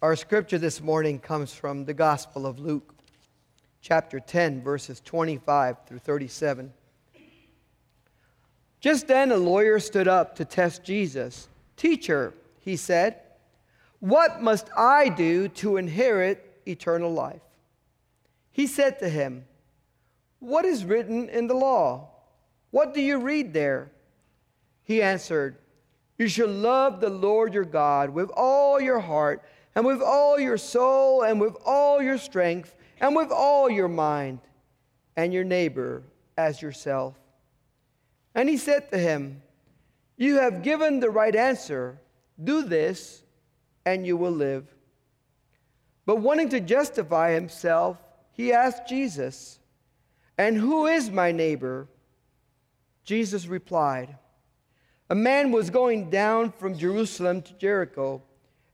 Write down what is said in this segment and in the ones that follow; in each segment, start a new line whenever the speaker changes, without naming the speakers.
Our scripture this morning comes from the Gospel of Luke, chapter 10, verses 25 through 37. Just then a lawyer stood up to test Jesus. Teacher, he said, what must I do to inherit eternal life? He said to him, What is written in the law? What do you read there? He answered, You shall love the Lord your God with all your heart and with all your soul, and with all your strength, and with all your mind, and your neighbor as yourself. And he said to him, You have given the right answer. Do this, and you will live. But wanting to justify himself, he asked Jesus, And who is my neighbor? Jesus replied, A man was going down from Jerusalem to Jericho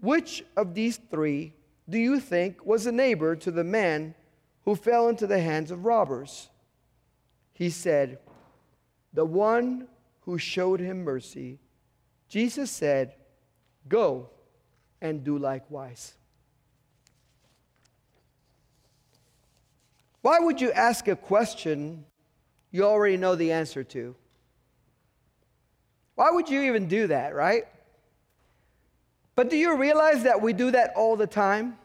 Which of these three do you think was a neighbor to the man who fell into the hands of robbers? He said, The one who showed him mercy. Jesus said, Go and do likewise. Why would you ask a question you already know the answer to? Why would you even do that, right? But do you realize that we do that all the time?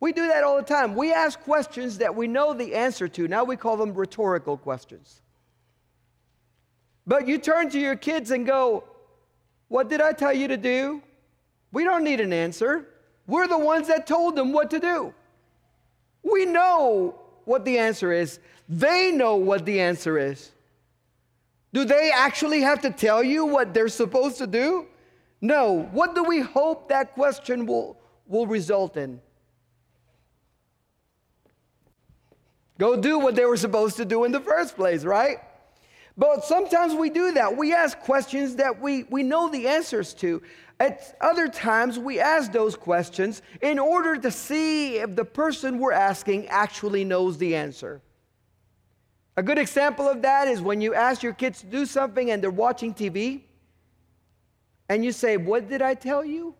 We do that all the time. We ask questions that we know the answer to. Now we call them rhetorical questions. But you turn to your kids and go, What did I tell you to do? We don't need an answer. We're the ones that told them what to do. We know what the answer is, they know what the answer is. Do they actually have to tell you what they're supposed to do? No. What do we hope that question will, will result in? Go do what they were supposed to do in the first place, right? But sometimes we do that. We ask questions that we, we know the answers to. At other times, we ask those questions in order to see if the person we're asking actually knows the answer. A good example of that is when you ask your kids to do something and they're watching TV and you say, What did I tell you?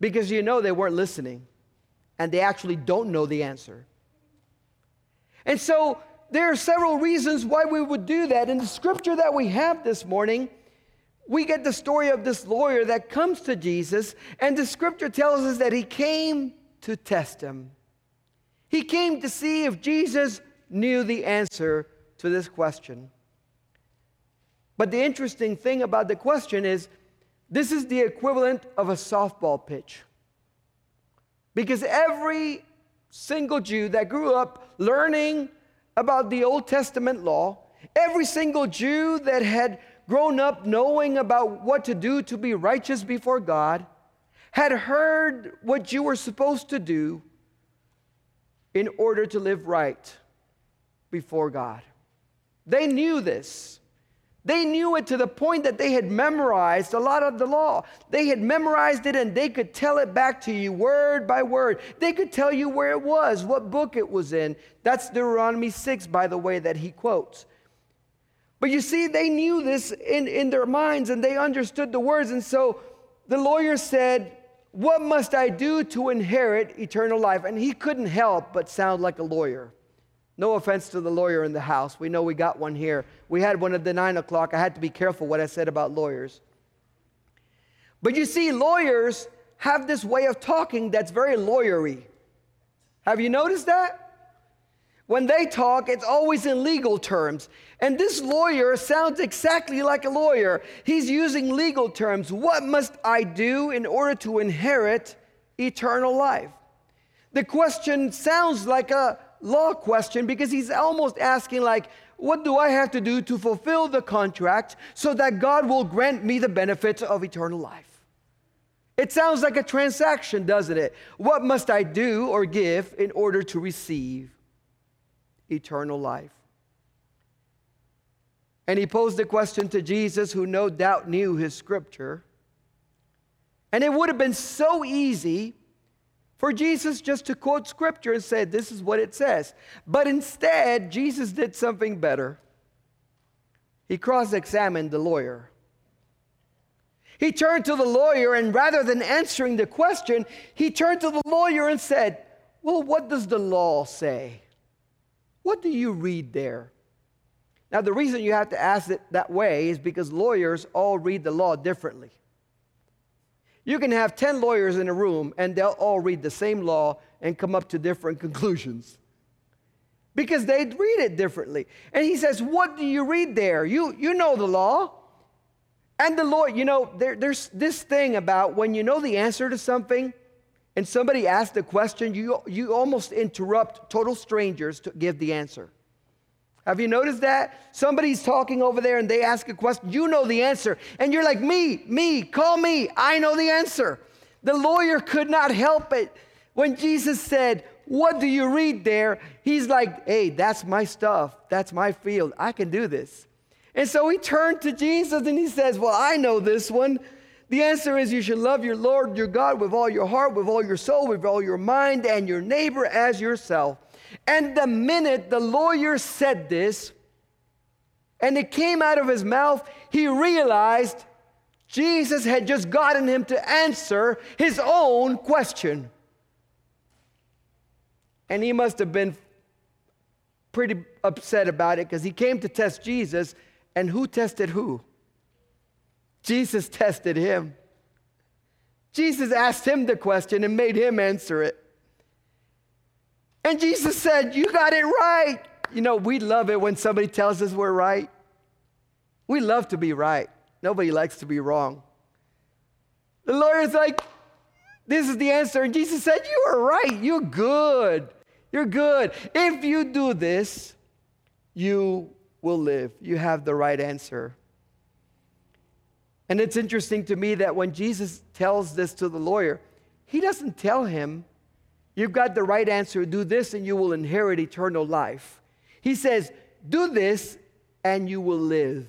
Because you know they weren't listening and they actually don't know the answer. And so there are several reasons why we would do that. In the scripture that we have this morning, we get the story of this lawyer that comes to Jesus, and the scripture tells us that he came to test him. He came to see if Jesus knew the answer to this question. But the interesting thing about the question is this is the equivalent of a softball pitch. Because every single Jew that grew up learning about the Old Testament law, every single Jew that had grown up knowing about what to do to be righteous before God, had heard what you were supposed to do in order to live right before God. They knew this. They knew it to the point that they had memorized a lot of the law. They had memorized it and they could tell it back to you word by word. They could tell you where it was, what book it was in. That's Deuteronomy 6, by the way, that he quotes. But you see, they knew this in, in their minds and they understood the words. And so the lawyer said, What must I do to inherit eternal life? And he couldn't help but sound like a lawyer. No offense to the lawyer in the house. We know we got one here. We had one at the nine o'clock. I had to be careful what I said about lawyers. But you see, lawyers have this way of talking that's very lawyery. Have you noticed that? When they talk, it's always in legal terms. And this lawyer sounds exactly like a lawyer. He's using legal terms. What must I do in order to inherit eternal life? The question sounds like a law question because he's almost asking like what do I have to do to fulfill the contract so that God will grant me the benefits of eternal life? It sounds like a transaction, doesn't it? What must I do or give in order to receive eternal life? And he posed the question to Jesus, who no doubt knew his scripture. And it would have been so easy for Jesus just to quote scripture and say, This is what it says. But instead, Jesus did something better. He cross examined the lawyer. He turned to the lawyer, and rather than answering the question, he turned to the lawyer and said, Well, what does the law say? What do you read there? Now, the reason you have to ask it that way is because lawyers all read the law differently. You can have 10 lawyers in a room, and they'll all read the same law and come up to different conclusions because they read it differently. And he says, What do you read there? You, you know the law. And the Lord, you know, there, there's this thing about when you know the answer to something and somebody asks a question, you, you almost interrupt total strangers to give the answer. Have you noticed that? Somebody's talking over there and they ask a question, you know the answer. And you're like, me, me, call me, I know the answer. The lawyer could not help it. When Jesus said, What do you read there? He's like, Hey, that's my stuff. That's my field. I can do this. And so he turned to Jesus and he says, Well, I know this one. The answer is you should love your Lord your God with all your heart, with all your soul, with all your mind, and your neighbor as yourself. And the minute the lawyer said this, and it came out of his mouth, he realized Jesus had just gotten him to answer his own question. And he must have been pretty upset about it because he came to test Jesus and who tested who? Jesus tested him. Jesus asked him the question and made him answer it. And Jesus said, You got it right. You know, we love it when somebody tells us we're right. We love to be right. Nobody likes to be wrong. The lawyer's like, This is the answer. And Jesus said, You are right. You're good. You're good. If you do this, you will live. You have the right answer. And it's interesting to me that when Jesus tells this to the lawyer, he doesn't tell him, You've got the right answer, do this and you will inherit eternal life. He says, Do this and you will live.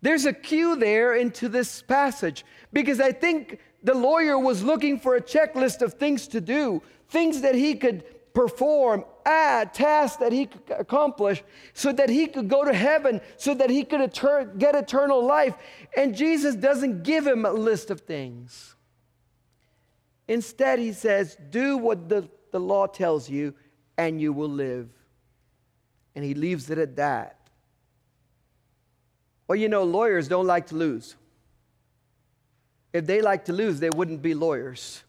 There's a cue there into this passage because I think the lawyer was looking for a checklist of things to do, things that he could perform a tasks that he could accomplish so that he could go to heaven, so that he could get eternal life. And Jesus doesn't give him a list of things. Instead, he says, Do what the, the law tells you, and you will live. And he leaves it at that. Well, you know, lawyers don't like to lose. If they like to lose, they wouldn't be lawyers.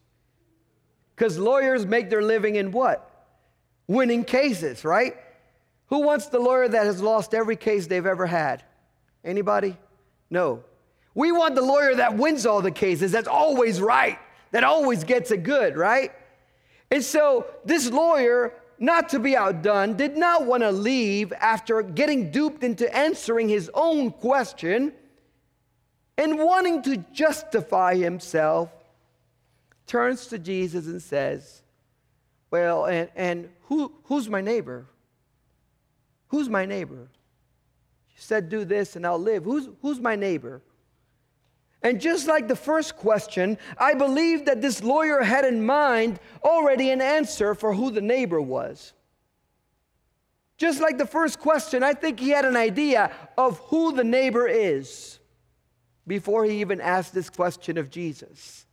Because lawyers make their living in what? winning cases, right? Who wants the lawyer that has lost every case they've ever had? Anybody? No. We want the lawyer that wins all the cases, that's always right, that always gets it good, right? And so this lawyer, not to be outdone, did not want to leave after getting duped into answering his own question and wanting to justify himself, turns to Jesus and says, Well, and, and who, who's my neighbor? Who's my neighbor? He said, Do this and I'll live. Who's, who's my neighbor? And just like the first question, I believe that this lawyer had in mind already an answer for who the neighbor was. Just like the first question, I think he had an idea of who the neighbor is before he even asked this question of Jesus.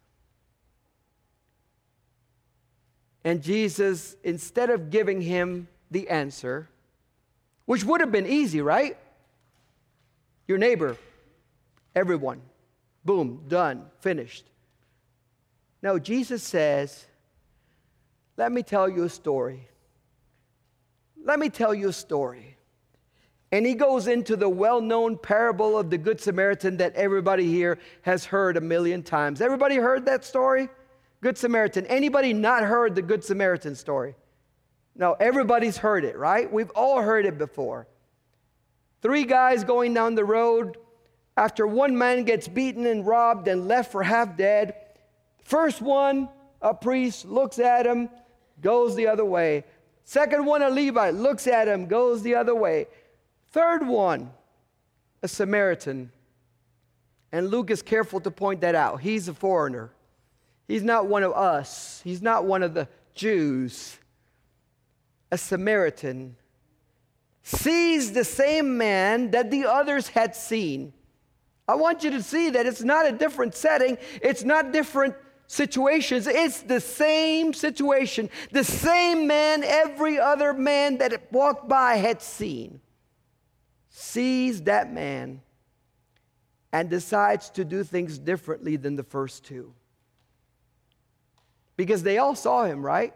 And Jesus, instead of giving him the answer, which would have been easy, right? Your neighbor, everyone, boom, done, finished. No, Jesus says, Let me tell you a story. Let me tell you a story. And he goes into the well known parable of the Good Samaritan that everybody here has heard a million times. Everybody heard that story? Good Samaritan. Anybody not heard the Good Samaritan story? No, everybody's heard it, right? We've all heard it before. Three guys going down the road after one man gets beaten and robbed and left for half dead. First one, a priest, looks at him, goes the other way. Second one, a Levite, looks at him, goes the other way. Third one, a Samaritan. And Luke is careful to point that out. He's a foreigner. He's not one of us. He's not one of the Jews. A Samaritan sees the same man that the others had seen. I want you to see that it's not a different setting, it's not different situations. It's the same situation, the same man every other man that walked by had seen. Sees that man and decides to do things differently than the first two. Because they all saw him, right?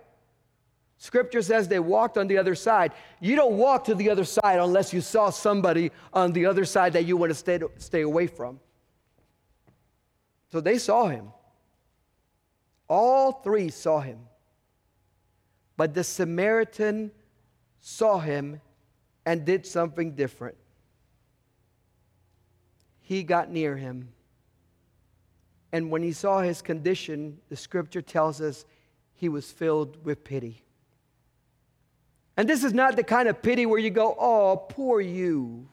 Scripture says they walked on the other side. You don't walk to the other side unless you saw somebody on the other side that you want to stay, stay away from. So they saw him. All three saw him. But the Samaritan saw him and did something different. He got near him. And when he saw his condition, the scripture tells us he was filled with pity. And this is not the kind of pity where you go, oh, poor you.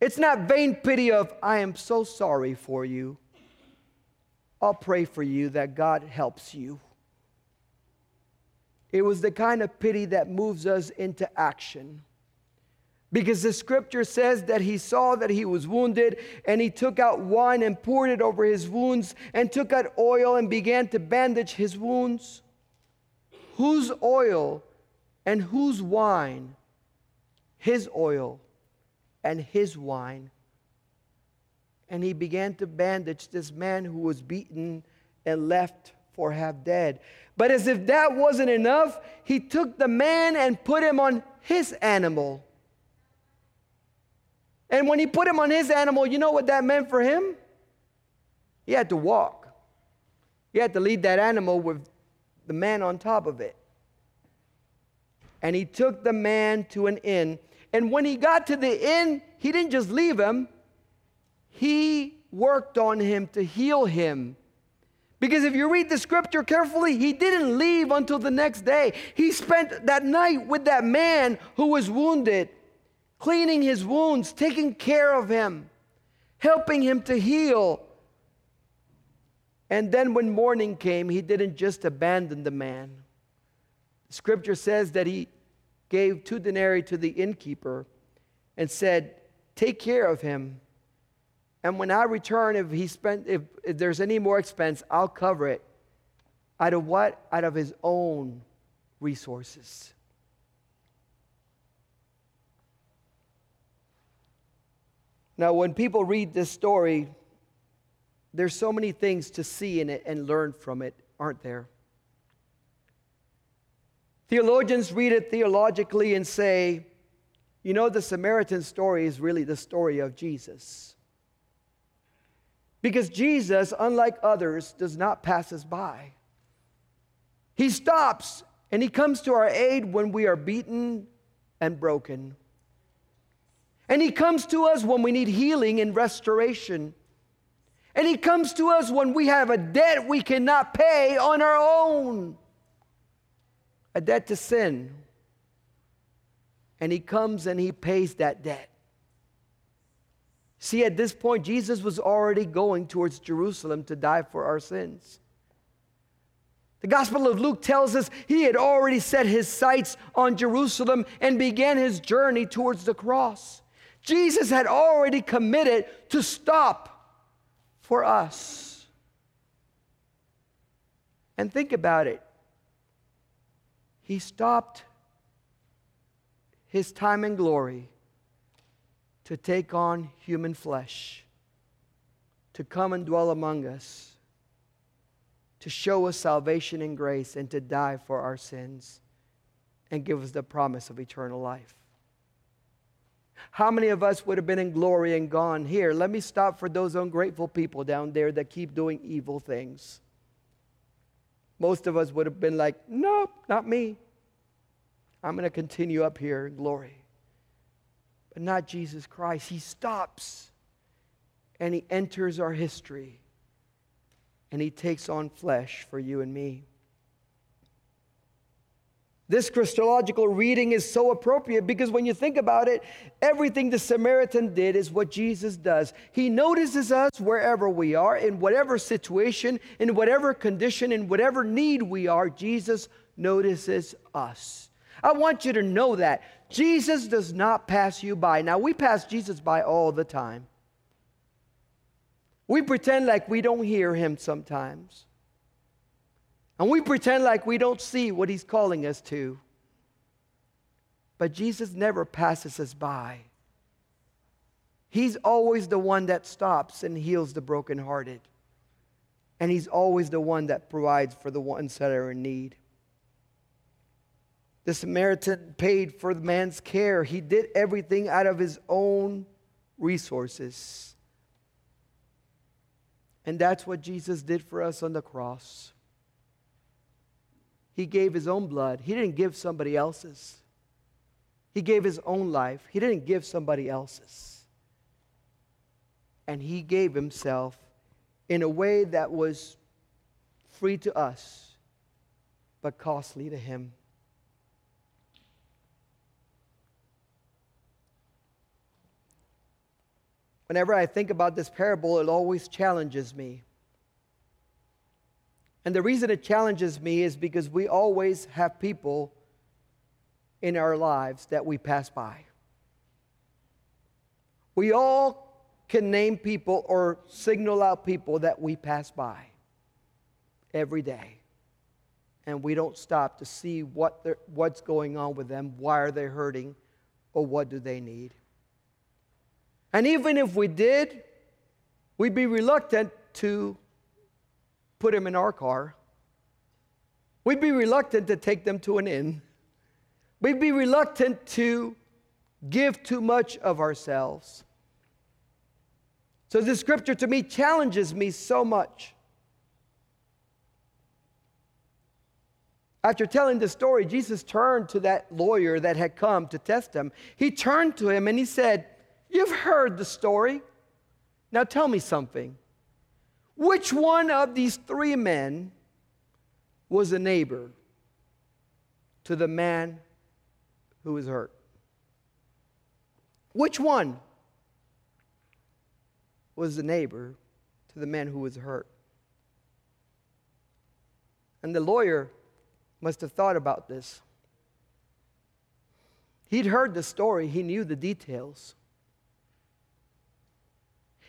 It's not vain pity of, I am so sorry for you. I'll pray for you that God helps you. It was the kind of pity that moves us into action. Because the scripture says that he saw that he was wounded, and he took out wine and poured it over his wounds, and took out oil and began to bandage his wounds whose oil and whose wine? His oil and his wine. And he began to bandage this man who was beaten and left for half dead. But as if that wasn't enough, he took the man and put him on his animal. And when he put him on his animal, you know what that meant for him? He had to walk. He had to lead that animal with the man on top of it. And he took the man to an inn. And when he got to the inn, he didn't just leave him, he worked on him to heal him. Because if you read the scripture carefully, he didn't leave until the next day. He spent that night with that man who was wounded, cleaning his wounds, taking care of him, helping him to heal. And then when morning came, he didn't just abandon the man. Scripture says that he gave two denarii to the innkeeper and said, Take care of him. And when I return, if he spent if, if there's any more expense, I'll cover it. Out of what? Out of his own resources. Now, when people read this story, there's so many things to see in it and learn from it, aren't there? Theologians read it theologically and say, you know, the Samaritan story is really the story of Jesus. Because Jesus, unlike others, does not pass us by. He stops and he comes to our aid when we are beaten and broken. And he comes to us when we need healing and restoration. And he comes to us when we have a debt we cannot pay on our own, a debt to sin. And he comes and he pays that debt. See, at this point, Jesus was already going towards Jerusalem to die for our sins. The Gospel of Luke tells us he had already set his sights on Jerusalem and began his journey towards the cross. Jesus had already committed to stop for us. And think about it. He stopped his time and glory to take on human flesh, to come and dwell among us, to show us salvation and grace and to die for our sins and give us the promise of eternal life. How many of us would have been in glory and gone here? Let me stop for those ungrateful people down there that keep doing evil things. Most of us would have been like, nope, not me. I'm going to continue up here in glory. But not Jesus Christ. He stops and he enters our history and he takes on flesh for you and me. This Christological reading is so appropriate because when you think about it, everything the Samaritan did is what Jesus does. He notices us wherever we are, in whatever situation, in whatever condition, in whatever need we are, Jesus notices us. I want you to know that. Jesus does not pass you by. Now, we pass Jesus by all the time. We pretend like we don't hear him sometimes. And we pretend like we don't see what he's calling us to. But Jesus never passes us by. He's always the one that stops and heals the brokenhearted. And he's always the one that provides for the ones that are in need. The Samaritan paid for the man's care. He did everything out of his own resources. And that's what Jesus did for us on the cross. He gave his own blood. He didn't give somebody else's. He gave his own life. He didn't give somebody else's. And he gave himself in a way that was free to us, but costly to him. Whenever I think about this parable, it always challenges me. And the reason it challenges me is because we always have people in our lives that we pass by. We all can name people or signal out people that we pass by every day. And we don't stop to see what what's going on with them, why are they hurting, or what do they need. And even if we did, we'd be reluctant to put them in our car. We'd be reluctant to take them to an inn. We'd be reluctant to give too much of ourselves. So, this scripture to me challenges me so much. After telling the story, Jesus turned to that lawyer that had come to test him. He turned to him and he said, You've heard the story. Now tell me something. Which one of these three men was a neighbor to the man who was hurt? Which one was the neighbor to the man who was hurt? And the lawyer must have thought about this. He'd heard the story, he knew the details.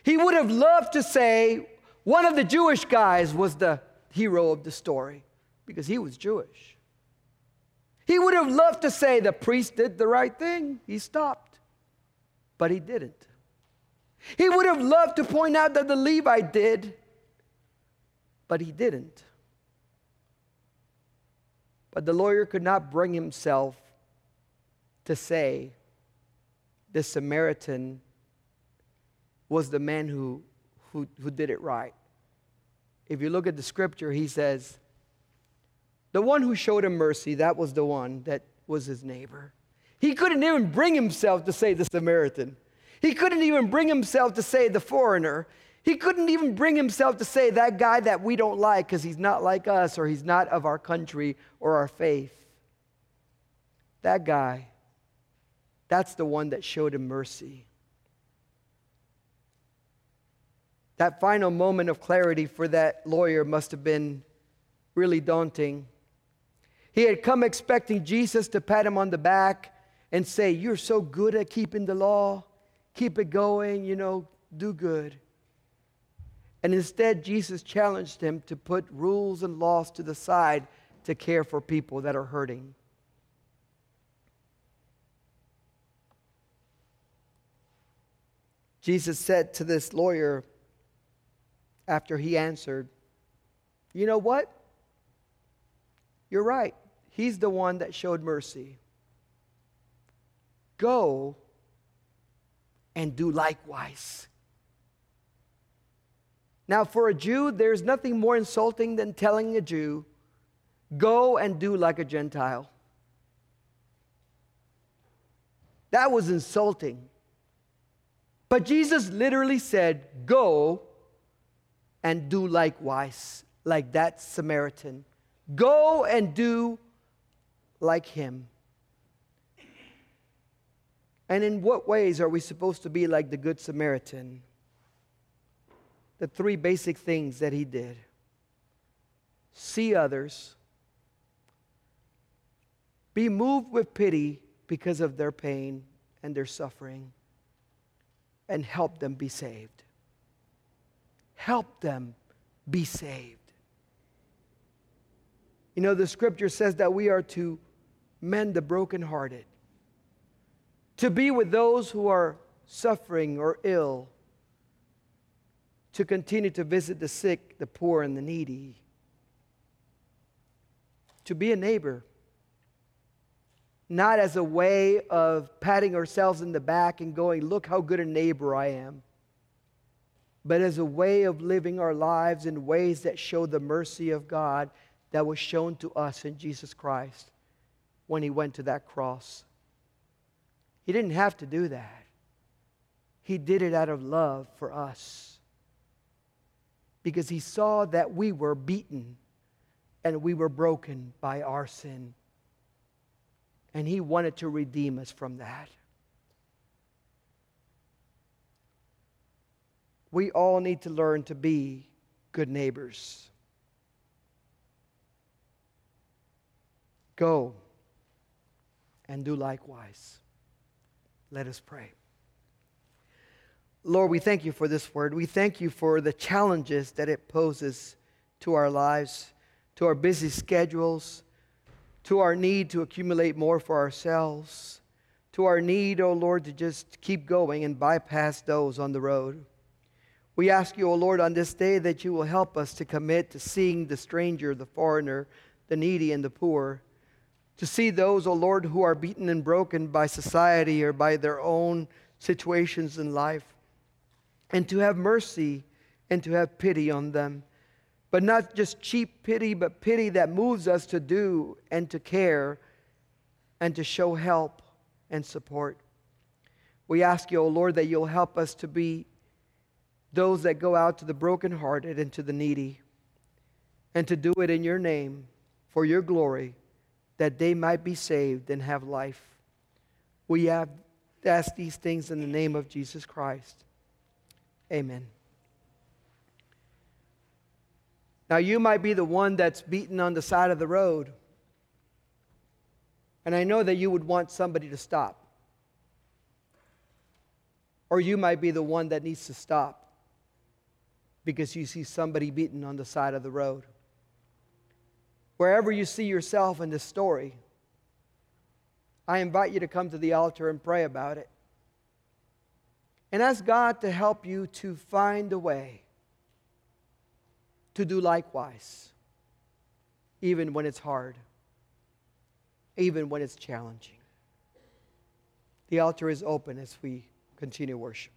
He would have loved to say, one of the Jewish guys was the hero of the story because he was Jewish. He would have loved to say the priest did the right thing, he stopped, but he didn't. He would have loved to point out that the Levite did, but he didn't. But the lawyer could not bring himself to say the Samaritan was the man who who, who did it right. If you look at the scripture, he says, the one who showed him mercy, that was the one that was his neighbor. He couldn't even bring himself to say the Samaritan. He couldn't even bring himself to say the foreigner. He couldn't even bring himself to say that guy that we don't like because he's not like us or he's not of our country or our faith. That guy, that's the one that showed him mercy. That final moment of clarity for that lawyer must have been really daunting. He had come expecting Jesus to pat him on the back and say, You're so good at keeping the law, keep it going, you know, do good. And instead, Jesus challenged him to put rules and laws to the side to care for people that are hurting. Jesus said to this lawyer, after he answered, You know what? You're right. He's the one that showed mercy. Go and do likewise. Now, for a Jew, there's nothing more insulting than telling a Jew, go and do like a Gentile. That was insulting. But Jesus literally said, go and do likewise, like that Samaritan. Go and do like him. And in what ways are we supposed to be like the Good Samaritan? The three basic things that he did see others, be moved with pity because of their pain and their suffering, and help them be saved. Help them be saved. You know, the scripture says that we are to mend the brokenhearted, to be with those who are suffering or ill, to continue to visit the sick, the poor, and the needy, to be a neighbor. Not as a way of patting ourselves in the back and going, look how good a neighbor I am, but as a way of living our lives in ways that show the mercy of God that was shown to us in Jesus Christ when he went to that cross. He didn't have to do that. He did it out of love for us. Because he saw that we were beaten and we were broken by our sin. And he wanted to redeem us from that. We all need to learn to be good neighbors. Go and do likewise. Let us pray. Lord, we thank you for this word. We thank you for the challenges that it poses to our lives, to our busy schedules, to our need to accumulate more for ourselves, to our need, O oh Lord, to just keep going and bypass those on the road. We ask you, O Lord, on this day that you will help us to commit to seeing the stranger, the foreigner, the needy, and the poor to see those, O Lord, who are beaten and broken by society or by their own situations in life, and to have mercy and to have pity on them. But not just cheap pity, but pity that moves us to do and to care and to show help and support. We ask you, O Lord, that you'll help us to be those that go out to the brokenhearted and to the needy, and to do it in your name for your glory that they might be saved and have life. We have asked these things in the name of Jesus Christ. Amen. Now, you might be the one that's beaten on the side of the road. And I know that you would want somebody to stop. Or you might be the one that needs to stop because you see somebody beaten on the side of the road wherever you see yourself in this story, I invite you to come to the altar and pray about it. And ask God to help you to find a way to do likewise, even when it's hard, even when it's challenging. The altar is open as we continue worship.